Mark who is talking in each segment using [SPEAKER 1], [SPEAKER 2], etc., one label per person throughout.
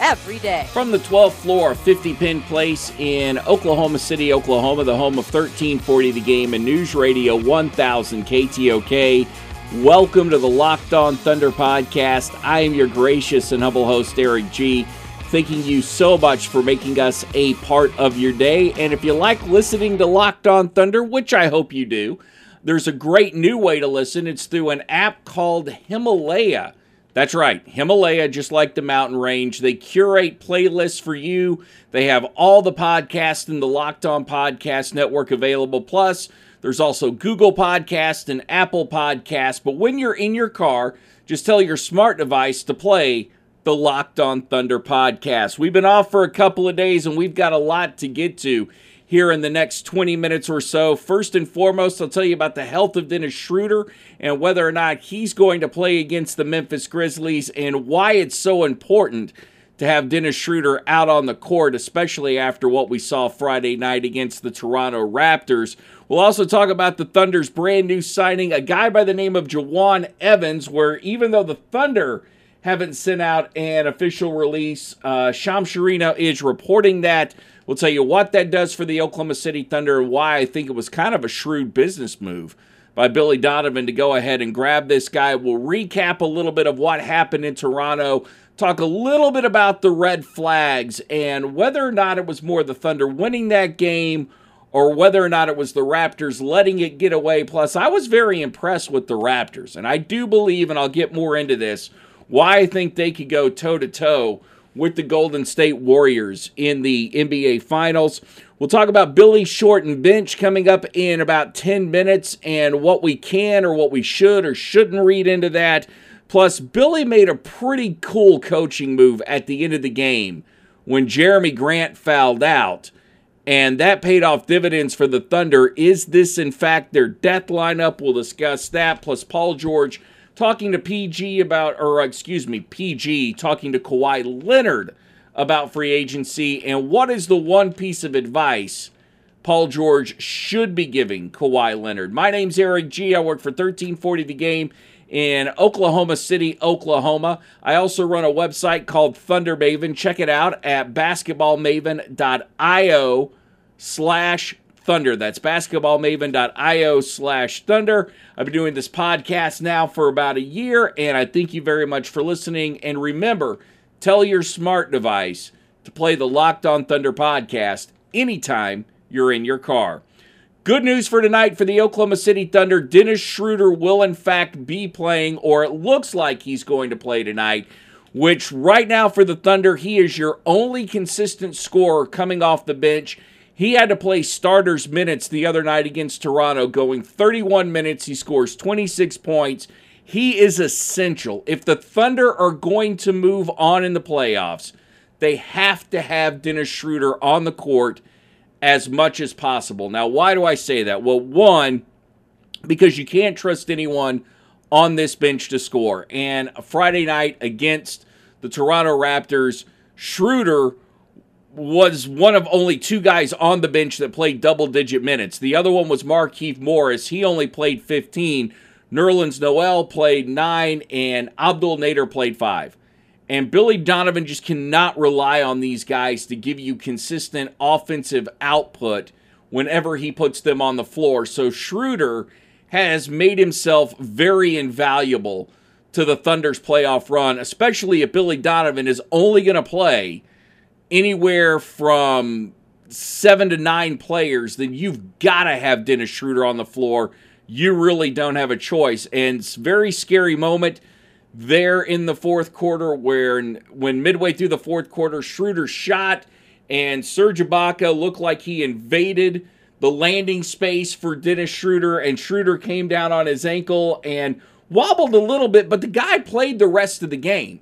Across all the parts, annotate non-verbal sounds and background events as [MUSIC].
[SPEAKER 1] every day.
[SPEAKER 2] From the 12th floor 50 Penn Place in Oklahoma City, Oklahoma, the home of 1340 The Game and News Radio 1000 KTOK. Welcome to the Locked On Thunder podcast. I am your gracious and humble host, Eric G. Thanking you so much for making us a part of your day. And if you like listening to Locked On Thunder, which I hope you do, there's a great new way to listen. It's through an app called Himalaya. That's right, Himalaya, just like the mountain range. They curate playlists for you. They have all the podcasts in the Locked On Podcast Network available. Plus, there's also Google Podcast and Apple Podcast. But when you're in your car, just tell your smart device to play the Locked On Thunder podcast. We've been off for a couple of days and we've got a lot to get to here in the next 20 minutes or so. First and foremost, I'll tell you about the health of Dennis Schroeder and whether or not he's going to play against the Memphis Grizzlies and why it's so important to have Dennis Schroeder out on the court, especially after what we saw Friday night against the Toronto Raptors. We'll also talk about the Thunder's brand new signing, a guy by the name of Jawun Evans, where even though the Thunder haven't sent out an official release. Uh, Shams Charania is reporting that. We'll tell you what that does for the Oklahoma City Thunder and why I think it was kind of a shrewd business move by Billy Donovan to go ahead and grab this guy. We'll recap a little bit of what happened in Toronto, talk a little bit about the red flags, and whether or not it was more the Thunder winning that game or whether or not it was the Raptors letting it get away. Plus, I was very impressed with the Raptors, and I do believe, and I'll get more into this why I think they could go toe to toe with the Golden State Warriors in the NBA Finals. We'll talk about Billy Short and bench coming up in about 10 minutes and what we can or what we should or shouldn't read into that. Plus, Billy made a pretty cool coaching move at the end of the game when Jerami Grant fouled out. And that paid off dividends for the Thunder. Is this, in fact, their death lineup? We'll discuss that. Plus, Paul George talking to PG about, or uh, excuse me, PG talking to Kawhi Leonard about free agency and what is the one piece of advice Paul George should be giving Kawhi Leonard. My name's Eric G. I work for 1340 The Game in Oklahoma City, Oklahoma. I also run a website called Thunder Maven. Check it out at basketballmaven.io slash Thunder. That's basketballmaven.io slash Thunder. I've been doing this podcast now for about a year, and I thank you very much for listening. And remember, tell your smart device to play the Locked On Thunder podcast anytime you're in your car. Good news for tonight for the Oklahoma City Thunder. Dennis Schroeder will, in fact, be playing, or it looks like he's going to play tonight, which right now for the Thunder, he is your only consistent scorer coming off the bench. He had to play starters minutes the other night against Toronto, going 31 minutes. He scores 26 points. He is essential. If the Thunder are going to move on in the playoffs, they have to have Dennis Schroeder on the court as much as possible. Now, why do I say that? Well, one, because you can't trust anyone on this bench to score. And Friday night against the Toronto Raptors, Schroeder was one of only two guys on the bench that played double digit minutes. The other one was Markieff Morris. He only played 15. Nerlens Noel played nine, and Abdel Nader played five. And Billy Donovan just cannot rely on these guys to give you consistent offensive output whenever he puts them on the floor. So Schroeder has made himself very invaluable to the Thunder's playoff run, especially if Billy Donovan is only going to play anywhere from seven to nine players, then you've got to have Dennis Schroeder on the floor. You really don't have a choice. And it's very scary moment there in the fourth quarter where when midway through the fourth quarter, Schroeder shot and Serge Ibaka looked like he invaded the landing space for Dennis Schroeder, and Schroeder came down on his ankle and wobbled a little bit, but the guy played the rest of the game.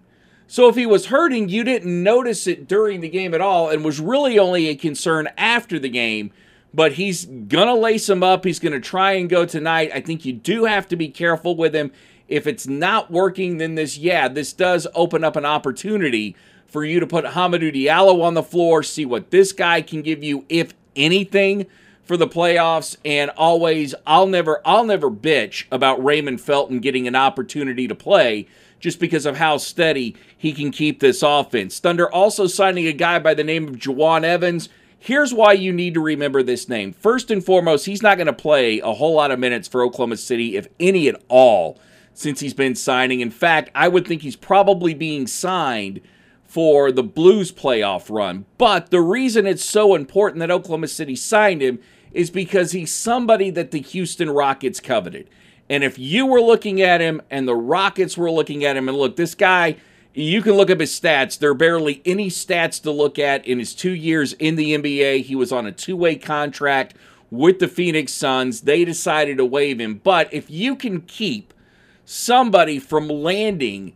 [SPEAKER 2] So if he was hurting, you didn't notice it during the game at all and was really only a concern after the game. But he's going to lace him up. He's going to try and go tonight. I think you do have to be careful with him. If it's not working, then this, yeah, this does open up an opportunity for you to put Hamidou Diallo on the floor, see what this guy can give you, if anything, for the playoffs. And always, I'll never, I'll never bitch about Raymond Felton getting an opportunity to play just because of how steady he can keep this offense. Thunder also signing a guy by the name of Jawun Evans. Here's why you need to remember this name. First and foremost, he's not going to play a whole lot of minutes for Oklahoma City, if any at all, since he's been signing. In fact, I would think he's probably being signed for the Blues playoff run. But the reason it's so important that Oklahoma City signed him is because he's somebody that the Houston Rockets coveted. And if you were looking at him and the Rockets were looking at him, and look, this guy, you can look up his stats. There are barely any stats to look at in his two years in the NBA. He was on a two way contract with the Phoenix Suns. They decided to waive him. But if you can keep somebody from landing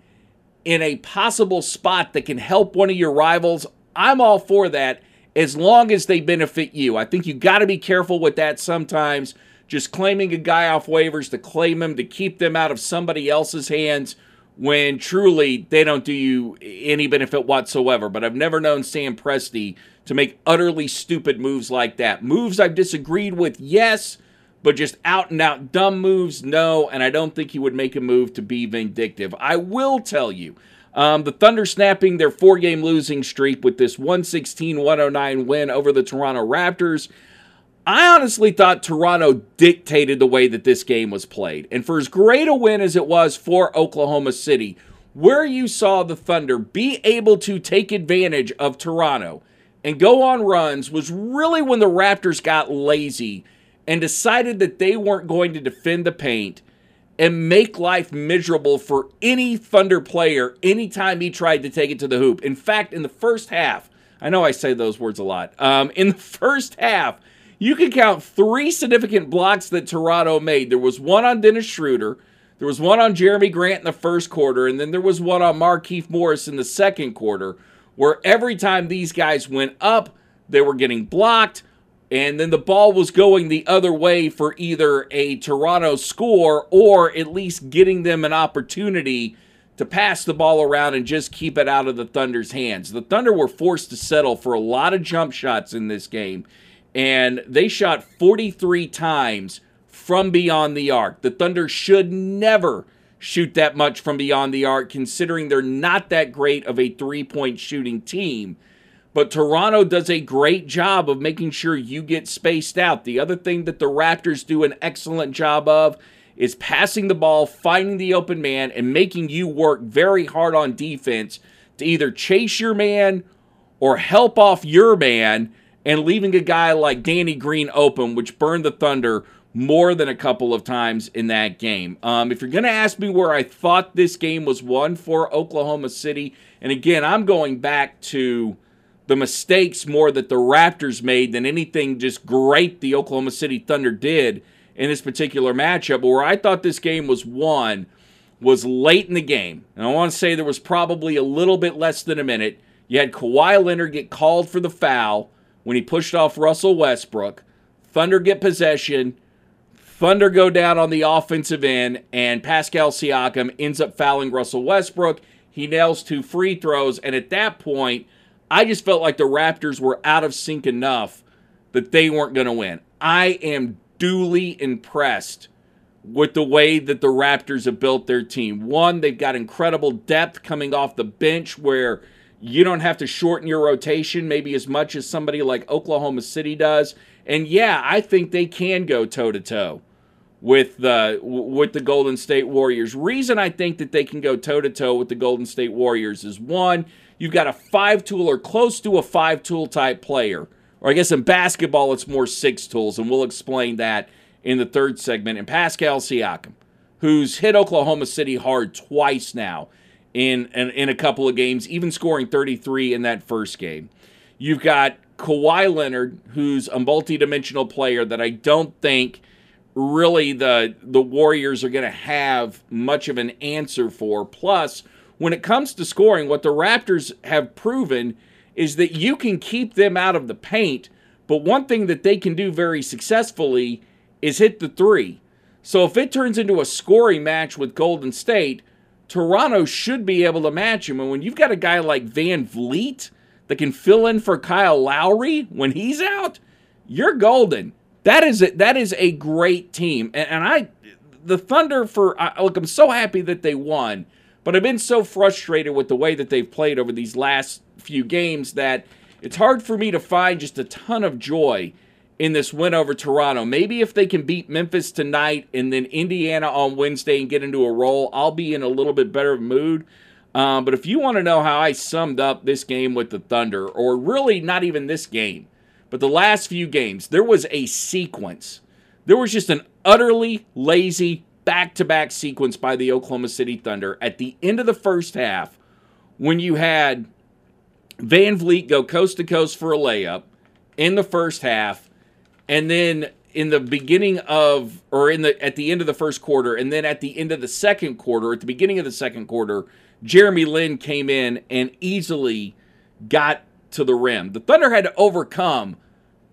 [SPEAKER 2] in a possible spot that can help one of your rivals, I'm all for that as long as they benefit you. I think you got to be careful with that sometimes. Just claiming a guy off waivers to claim him to keep them out of somebody else's hands when truly they don't do you any benefit whatsoever. But I've never known Sam Presti to make utterly stupid moves like that. Moves I've disagreed with, yes, but just out and out dumb moves, no. And I don't think he would make a move to be vindictive. I will tell you, um, the Thunder snapping their four game losing streak with this 116 109 win over the Toronto Raptors. I honestly thought Toronto dictated the way that this game was played. And for as great a win as it was for Oklahoma City, where you saw the Thunder be able to take advantage of Toronto and go on runs was really when the Raptors got lazy and decided that they weren't going to defend the paint and make life miserable for any Thunder player anytime he tried to take it to the hoop. In fact, in the first half, I know I say those words a lot. Um, in the [LAUGHS] first half, you can count three significant blocks that Toronto made. There was one on Dennis Schroeder, there was one on Jerami Grant in the first quarter, and then there was one on Markieff Morris in the second quarter, where every time these guys went up, they were getting blocked and then the ball was going the other way for either a Toronto score or at least getting them an opportunity to pass the ball around and just keep it out of the Thunder's hands. The Thunder were forced to settle for a lot of jump shots in this game, and they shot 43 times from beyond the arc. The Thunder should never shoot that much from beyond the arc, considering they're not that great of a three point shooting team. But Toronto does a great job of making sure you get spaced out. The other thing that the Raptors do an excellent job of is passing the ball, finding the open man, and making you work very hard on defense to either chase your man or help off your man and leaving a guy like Danny Green open, which burned the Thunder more than a couple of times in that game. Um, if you're going to ask me where I thought this game was won for Oklahoma City, and again, I'm going back to the mistakes more that the Raptors made than anything just great the Oklahoma City Thunder did in this particular matchup. But where I thought this game was won was late in the game. And I want to say there was probably a little bit less than a minute. You had Kawhi Leonard get called for the foul when he pushed off Russell Westbrook. Thunder get possession. Thunder go down on the offensive end, and Pascal Siakam ends up fouling Russell Westbrook. He nails two free throws, and at that point, I just felt like the Raptors were out of sync enough that they weren't going to win. I am duly impressed with the way that the Raptors have built their team. One, they've got incredible depth coming off the bench where you don't have to shorten your rotation maybe as much as somebody like Oklahoma City does. And yeah, I think they can go toe to toe with the with the Golden State Warriors. Reason I think that they can go toe to toe with the Golden State Warriors is one, you've got a five tool or close to a five tool type player. Or I guess in basketball it's more six tools, and we'll explain that in the third segment. And Pascal Siakam, who's hit Oklahoma City hard twice now in, in, in a couple of games, even scoring 33 in that first game. You've got Kawhi Leonard, who's a multi-dimensional player that I don't think really the the Warriors are going to have much of an answer for. Plus, when it comes to scoring, what the Raptors have proven is that you can keep them out of the paint, but one thing that they can do very successfully is hit the 3. So if it turns into a scoring match with Golden State, Toronto should be able to match him. And when you've got a guy like VanVleet that can fill in for Kyle Lowry when he's out, you're golden. That is a, that is a great team, and, and I, the Thunder for I, look, I'm so happy that they won, but I've been so frustrated with the way that they've played over these last few games that it's hard for me to find just a ton of joy in this win over Toronto. Maybe if they can beat Memphis tonight and then Indiana on Wednesday and get into a roll, I'll be in a little bit better mood. Um, but if you want to know how I summed up this game with the Thunder, or really not even this game, but the last few games, there was a sequence. There was just an utterly lazy back to back sequence by the Oklahoma City Thunder at the end of the first half when you had VanVleet go coast to coast for a layup in the first half. And then in the beginning of, or in the, at the end of the first quarter, and then at the end of the second quarter, at the beginning of the second quarter, Jeremy Lin came in and easily got to the rim. The Thunder had to overcome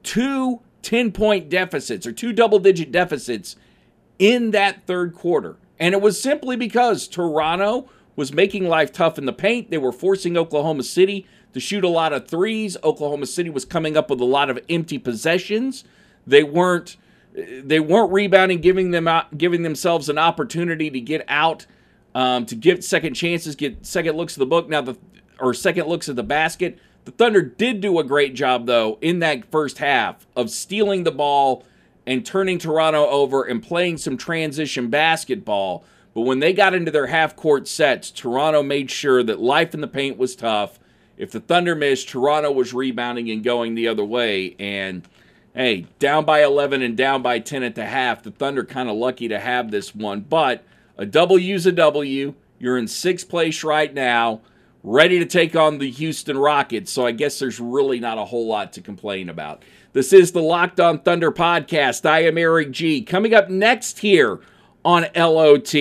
[SPEAKER 2] two 10 point deficits or two double digit deficits in that third quarter. And it was simply because Toronto was making life tough in the paint. They were forcing Oklahoma City to shoot a lot of threes. Oklahoma City was coming up with a lot of empty possessions. They weren't they weren't rebounding, giving them out, giving themselves an opportunity to get out, um, to give second chances, get second looks at the book. Now the or second looks at the basket. The Thunder did do a great job, though, in that first half of stealing the ball and turning Toronto over and playing some transition basketball. But when they got into their half court sets, Toronto made sure that life in the paint was tough. If the Thunder missed, Toronto was rebounding and going the other way. And hey, down by 11 and down by 10 at the half, the Thunder kind of lucky to have this one. But a W's a W. You're in sixth place right now ready to take on the Houston Rockets. So I guess there's really not a whole lot to complain about. This is the Locked On Thunder podcast. I am Eric G. Coming up next here on LOT,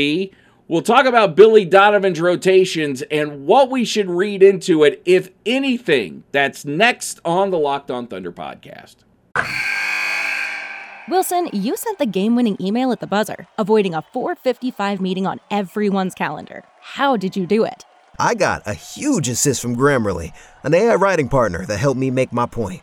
[SPEAKER 2] we'll talk about Billy Donovan's rotations and what we should read into it, if anything. That's next on the Locked On Thunder podcast.
[SPEAKER 3] Wilson, you sent the game winning email at the buzzer, avoiding a 455 meeting on everyone's calendar. How did you do it?
[SPEAKER 4] I got a huge assist from Grammarly, an AI writing partner that helped me make my point.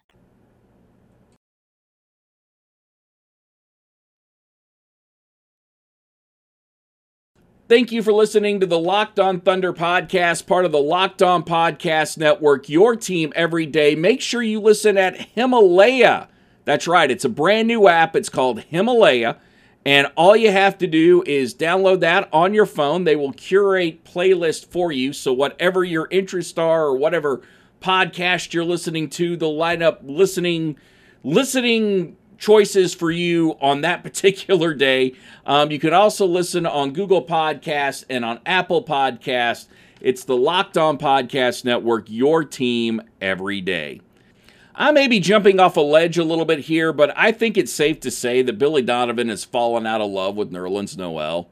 [SPEAKER 2] Thank you for listening to the Locked On Thunder podcast, part of the Locked On Podcast Network, your team every day. Make sure you listen at Himalaya. That's right, it's a brand new app. It's called Himalaya. And all you have to do is download that on your phone. They will curate playlist for you. So whatever your interests are or whatever podcast you're listening to, they'll line up listening listening choices for you on that particular day. Um, you can also listen on Google Podcasts and on Apple Podcasts. It's the Locked On Podcast Network, your team every day. I may be jumping off a ledge a little bit here, but I think it's safe to say that Billy Donovan has fallen out of love with Nerlens Noel.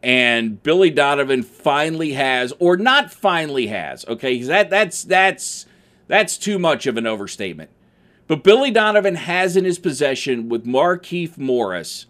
[SPEAKER 2] And Billy Donovan finally has, or not finally has, okay? That that's that's that's too much of an overstatement. But Billy Donovan has in his possession with Markieff Morris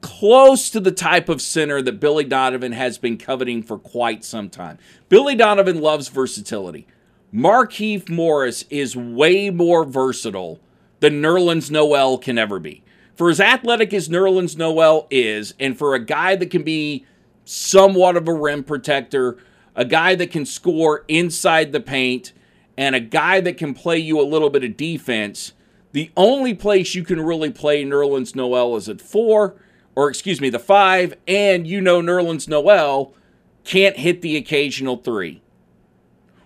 [SPEAKER 2] close to the type of center that Billy Donovan has been coveting for quite some time. Billy Donovan loves versatility. Markieff Morris is way more versatile than Nerlens Noel can ever be. For as athletic as Nerlens Noel is, and for a guy that can be somewhat of a rim protector, a guy that can score inside the paint, and a guy that can play you a little bit of defense, the only place you can really play Nerlens Noel is at four, or excuse me, the five, and you know Nerlens Noel can't hit the occasional three.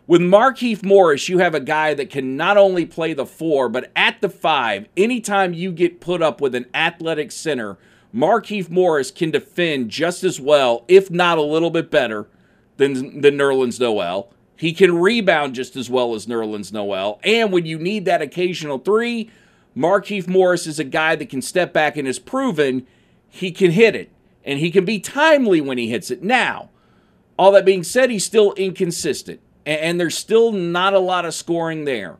[SPEAKER 2] With Markieff Morris, you have a guy that can not only play the four, but at the five, anytime you get put up with an athletic center, Markieff Morris can defend just as well, if not a little bit better, than, than Nerlens Noel. He can rebound just as well as Nerlens Noel. And when you need that occasional three, Markieff Morris is a guy that can step back and has proven he can hit it. And he can be timely when he hits it. Now, all that being said, he's still inconsistent and there's still not a lot of scoring there.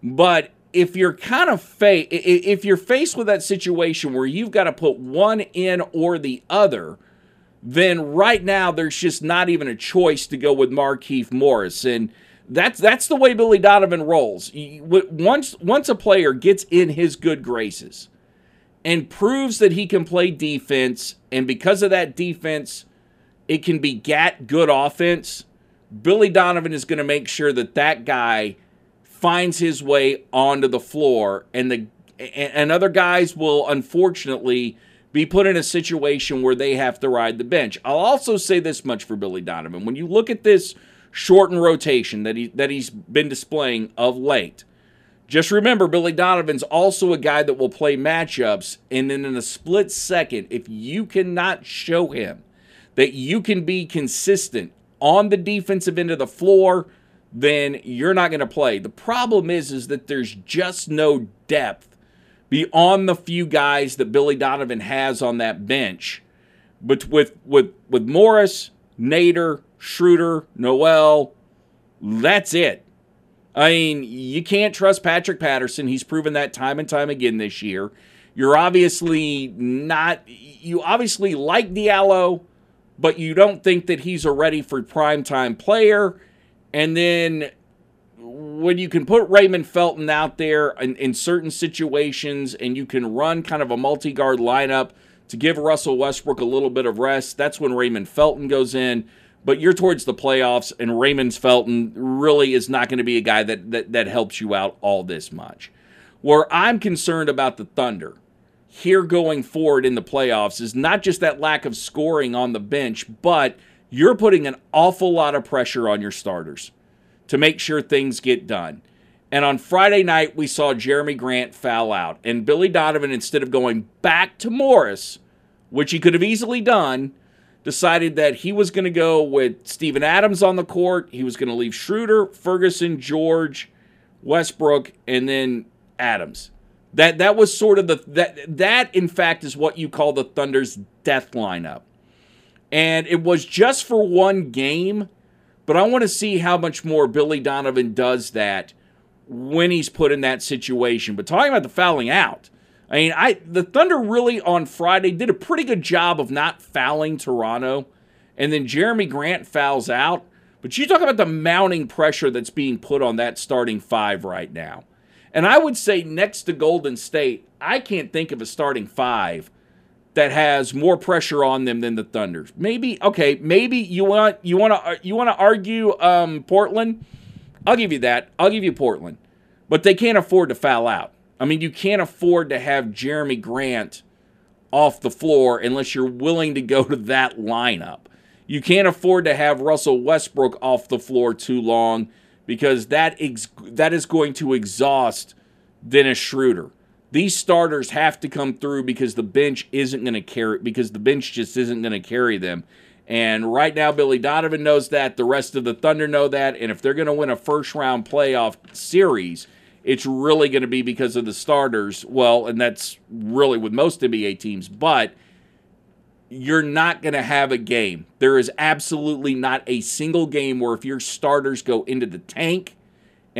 [SPEAKER 2] But if you're kind of fa- if you're faced with that situation where you've got to put one in or the other, then right now there's just not even a choice to go with Markieff Morris, and that's that's the way Billy Donovan rolls. Once once a player gets in his good graces and proves that he can play defense, and because of that defense, it can begat good offense Billy Donovan is going to make sure that that guy finds his way onto the floor, and the and other guys will unfortunately be put in a situation where they have to ride the bench. I'll also say this much for Billy Donovan: when you look at this shortened rotation that he that he's been displaying of late. Just remember, Billy Donovan's also a guy that will play matchups, and then in a split second, if you cannot show him that you can be consistent on the defensive end of the floor, then you're not going to play. The problem is is that there's just no depth beyond the few guys that Billy Donovan has on that bench. But with with with Morris, Nader, Schroeder, Noel, that's it. I mean, you can't trust Patrick Patterson. He's proven that time and time again this year. You're obviously not you obviously like Diallo but you don't think that he's a ready for primetime player. And then when you can put Raymond Felton out there in, in certain situations and you can run kind of a multi guard lineup to give Russell Westbrook a little bit of rest, that's when Raymond Felton goes in. But you're towards the playoffs, and Raymond Felton really is not going to be a guy that, that, that helps you out all this much. Where I'm concerned about the Thunder here going forward in the playoffs is not just that lack of scoring on the bench, but you're putting an awful lot of pressure on your starters to make sure things get done. And on Friday night, we saw Jerami Grant foul out. And Billy Donovan, instead of going back to Morris, which he could have easily done, decided that he was going to go with Steven Adams on the court. He was going to leave Schroeder, Ferguson, George, Westbrook, and then Adams. That that was sort of the that that in fact is what you call the Thunder's death lineup. And it was just for one game, but I want to see how much more Billy Donovan does that when he's put in that situation. But talking about the fouling out, I mean, I the Thunder really on Friday did a pretty good job of not fouling Toronto, and then Jerami Grant fouls out. But you talk about the mounting pressure that's being put on that starting five right now. And I would say next to Golden State, I can't think of a starting five that has more pressure on them than the Thunder. Maybe okay, maybe you want you want to you want to argue um, Portland. I'll give you that. I'll give you Portland, but they can't afford to foul out. I mean, you can't afford to have Jerami Grant off the floor unless you're willing to go to that lineup. You can't afford to have Russell Westbrook off the floor too long because that ex- that is going to exhaust Dennis Schroeder. These starters have to come through because the bench isn't going to carry because the bench just isn't going to carry them. And right now, Billy Donovan knows that. The rest of the Thunder know that. And if they're going to win a first round playoff series, it's really going to be because of the starters. Well, and that's really with most NBA teams, but you're not going to have a game. There is absolutely not a single game where if your starters go into the tank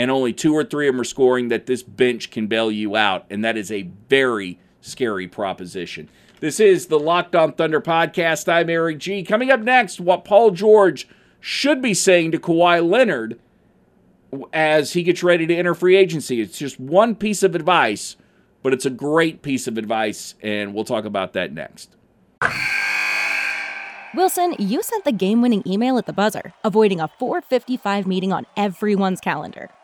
[SPEAKER 2] and only two or three of them are scoring, that this bench can bail you out. And that is a very scary proposition. This is the Locked On Thunder podcast. I'm Eric G. Coming up next, what Paul George should be saying to Kawhi Leonard as he gets ready to enter free agency. It's just one piece of advice, but it's a great piece of advice, and we'll talk about that next.
[SPEAKER 3] Wilson, you sent the game winning email at the buzzer, avoiding a 455 meeting on everyone's calendar.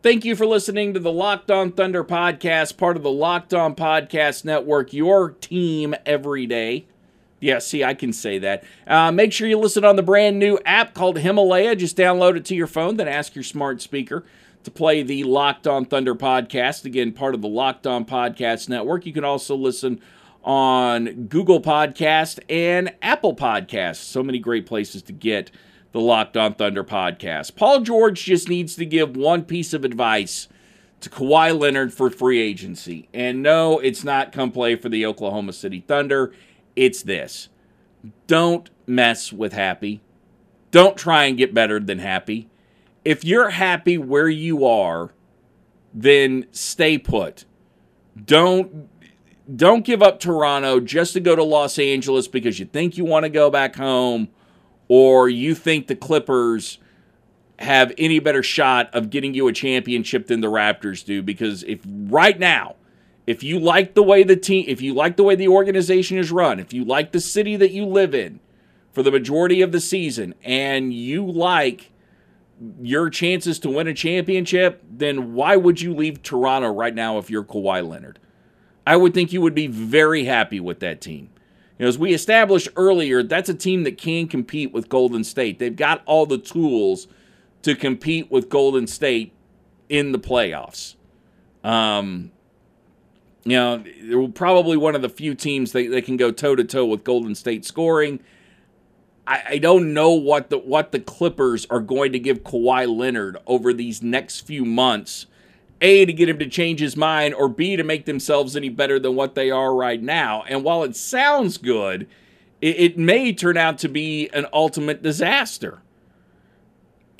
[SPEAKER 2] Thank you for listening to the Locked On Thunder podcast, part of the Locked On Podcast Network, your team every day. Yeah, see, I can say that. Uh, make sure you listen on the brand new app called Himalaya. Just download it to your phone, then ask your smart speaker to play the Locked On Thunder podcast. Again, part of the Locked On Podcast Network. You can also listen on Google Podcast and Apple Podcasts. So many great places to get the Locked On Thunder podcast. Paul George just needs to give one piece of advice to Kawhi Leonard for free agency. And no, it's not come play for the Oklahoma City Thunder. It's this. Don't mess with happy. Don't try and get better than happy. If you're happy where you are, then stay put. Don't don't give up Toronto just to go to Los Angeles because you think you want to go back home or you think the Clippers have any better shot of getting you a championship than the Raptors do? Because if right now if you like the way the team if you like the way the organization is run if you like the city that you live in for the majority of the season and you like your chances to win a championship then why would you leave Toronto right now if you're Kawhi Leonard? I would think you would be very happy with that team you know, as we established earlier, that's a team that can compete with Golden State. They've got all the tools to compete with Golden State in the playoffs. Um, you know, they're probably one of the few teams that, that can go toe to toe with Golden State scoring. I, I don't know what the what the Clippers are going to give Kawhi Leonard over these next few months a, to get him to change his mind, or B, to make themselves any better than what they are right now. And while it sounds good, it, it may turn out to be an ultimate disaster.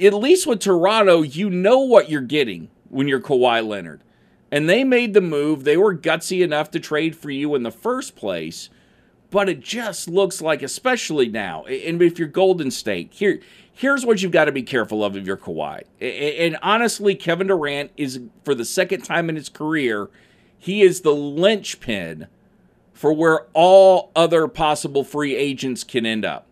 [SPEAKER 2] At least with Toronto, you know what you're getting when you're Kawhi Leonard. And they made the move. They were gutsy enough to trade for you in the first place. But it just looks like, especially now, and if you're Golden State, here here's what you've got to be careful of if you're Kawhi. And honestly, Kevin Durant is, for the second time in his career, he is the linchpin for where all other possible free agents can end up.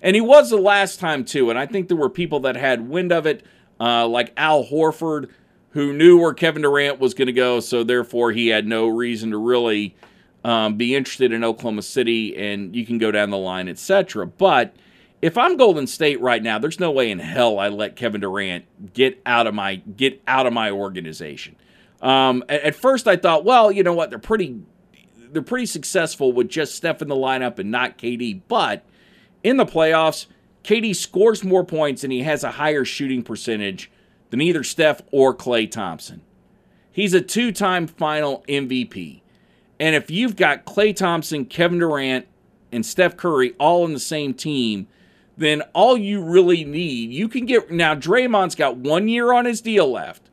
[SPEAKER 2] And he was the last time, too. And I think there were people that had wind of it, uh, like Al Horford, who knew where Kevin Durant was going to go. So therefore, he had no reason to really um, be interested in Oklahoma City. And you can go down the line, etc. But if I'm Golden State right now, there's no way in hell I let Kevin Durant get out of my get out of my organization. Um, at, at, first, I thought, well, you know what, they're pretty they're pretty successful with just Steph in the lineup and not KD. But in the playoffs, KD scores more points and he has a higher shooting percentage than either Steph or Klay Thompson. He's a two-time Final MVP. And if you've got Klay Thompson, Kevin Durant, and Steph Curry all in the same team, then all you really need, you can get now Draymond's got 1 year on his deal left.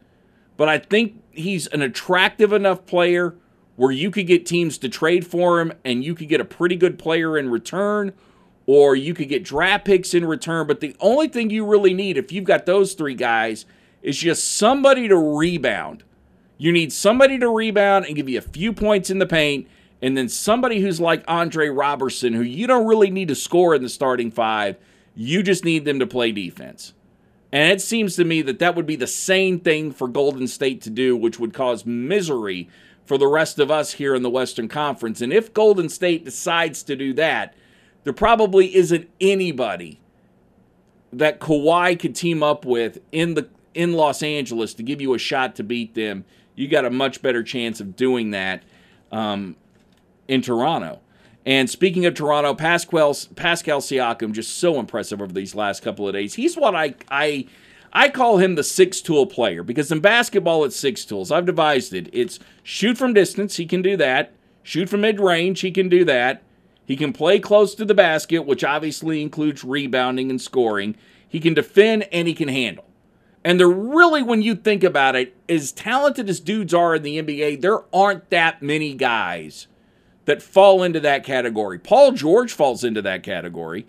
[SPEAKER 2] But I think he's an attractive enough player where you could get teams to trade for him and you could get a pretty good player in return or you could get draft picks in return. But the only thing you really need, if you've got those three guys, is just somebody to rebound. You need somebody to rebound and give you a few points in the paint, and then somebody who's like Andre Roberson, who you don't really need to score in the starting five. You just need them to play defense. And it seems to me that that would be the same thing for Golden State to do, which would cause misery for the rest of us here in the Western Conference. And if Golden State decides to do that, there probably isn't anybody that Kawhi could team up with in the in Los Angeles to give you a shot to beat them. You got a much better chance of doing that um, in Toronto. And speaking of Toronto, Pascal Pascal Siakam just so impressive over these last couple of days. He's what I I I call him the six tool player because in basketball it's six tools. I've devised it. It's shoot from distance, he can do that. Shoot from mid range, he can do that. He can play close to the basket, which obviously includes rebounding and scoring. He can defend and he can handle. And they're really, when you think about it, as talented as dudes are in the NBA, there aren't that many guys that fall into that category. Paul George falls into that category.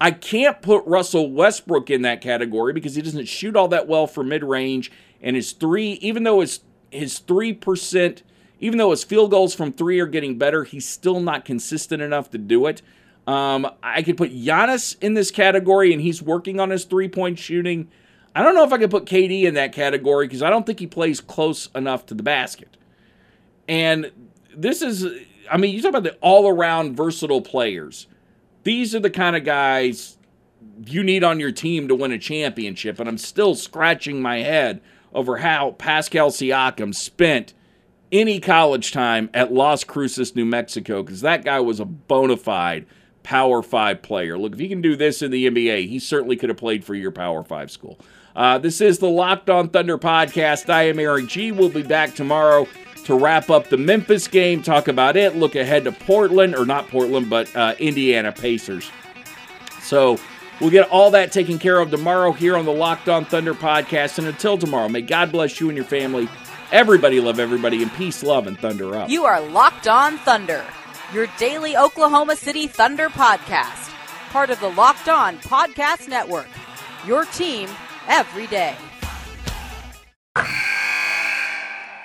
[SPEAKER 2] I can't put Russell Westbrook in that category because he doesn't shoot all that well for mid range. And his three, even though his his three percent, even though his field goals from three are getting better, he's still not consistent enough to do it. Um, I could put Giannis in this category, and he's working on his three point shooting. I don't know if I could put KD in that category because I don't think he plays close enough to the basket. And this is, I mean, you talk about the all around versatile players these are the kind of guys you need on your team to win a championship. And I'm still scratching my head over how Pascal Siakam spent any college time at Las Cruces, New Mexico, because that guy was a bona fide Power Five player. Look, if he can do this in the NBA, he certainly could have played for your Power Five school. Uh, this is the Locked On Thunder podcast. I am Eric G. We'll be back tomorrow to wrap up the Memphis game, talk about it, look ahead to Portland, or not Portland, but uh, Indiana Pacers. So we'll get all that taken care of tomorrow here on the Locked On Thunder podcast. And until tomorrow, may God bless you and your family. Everybody love everybody, and peace, love, and thunder up.
[SPEAKER 1] You are Locked On Thunder, your daily Oklahoma City Thunder podcast, part of the Locked On Podcast Network. Your team every day.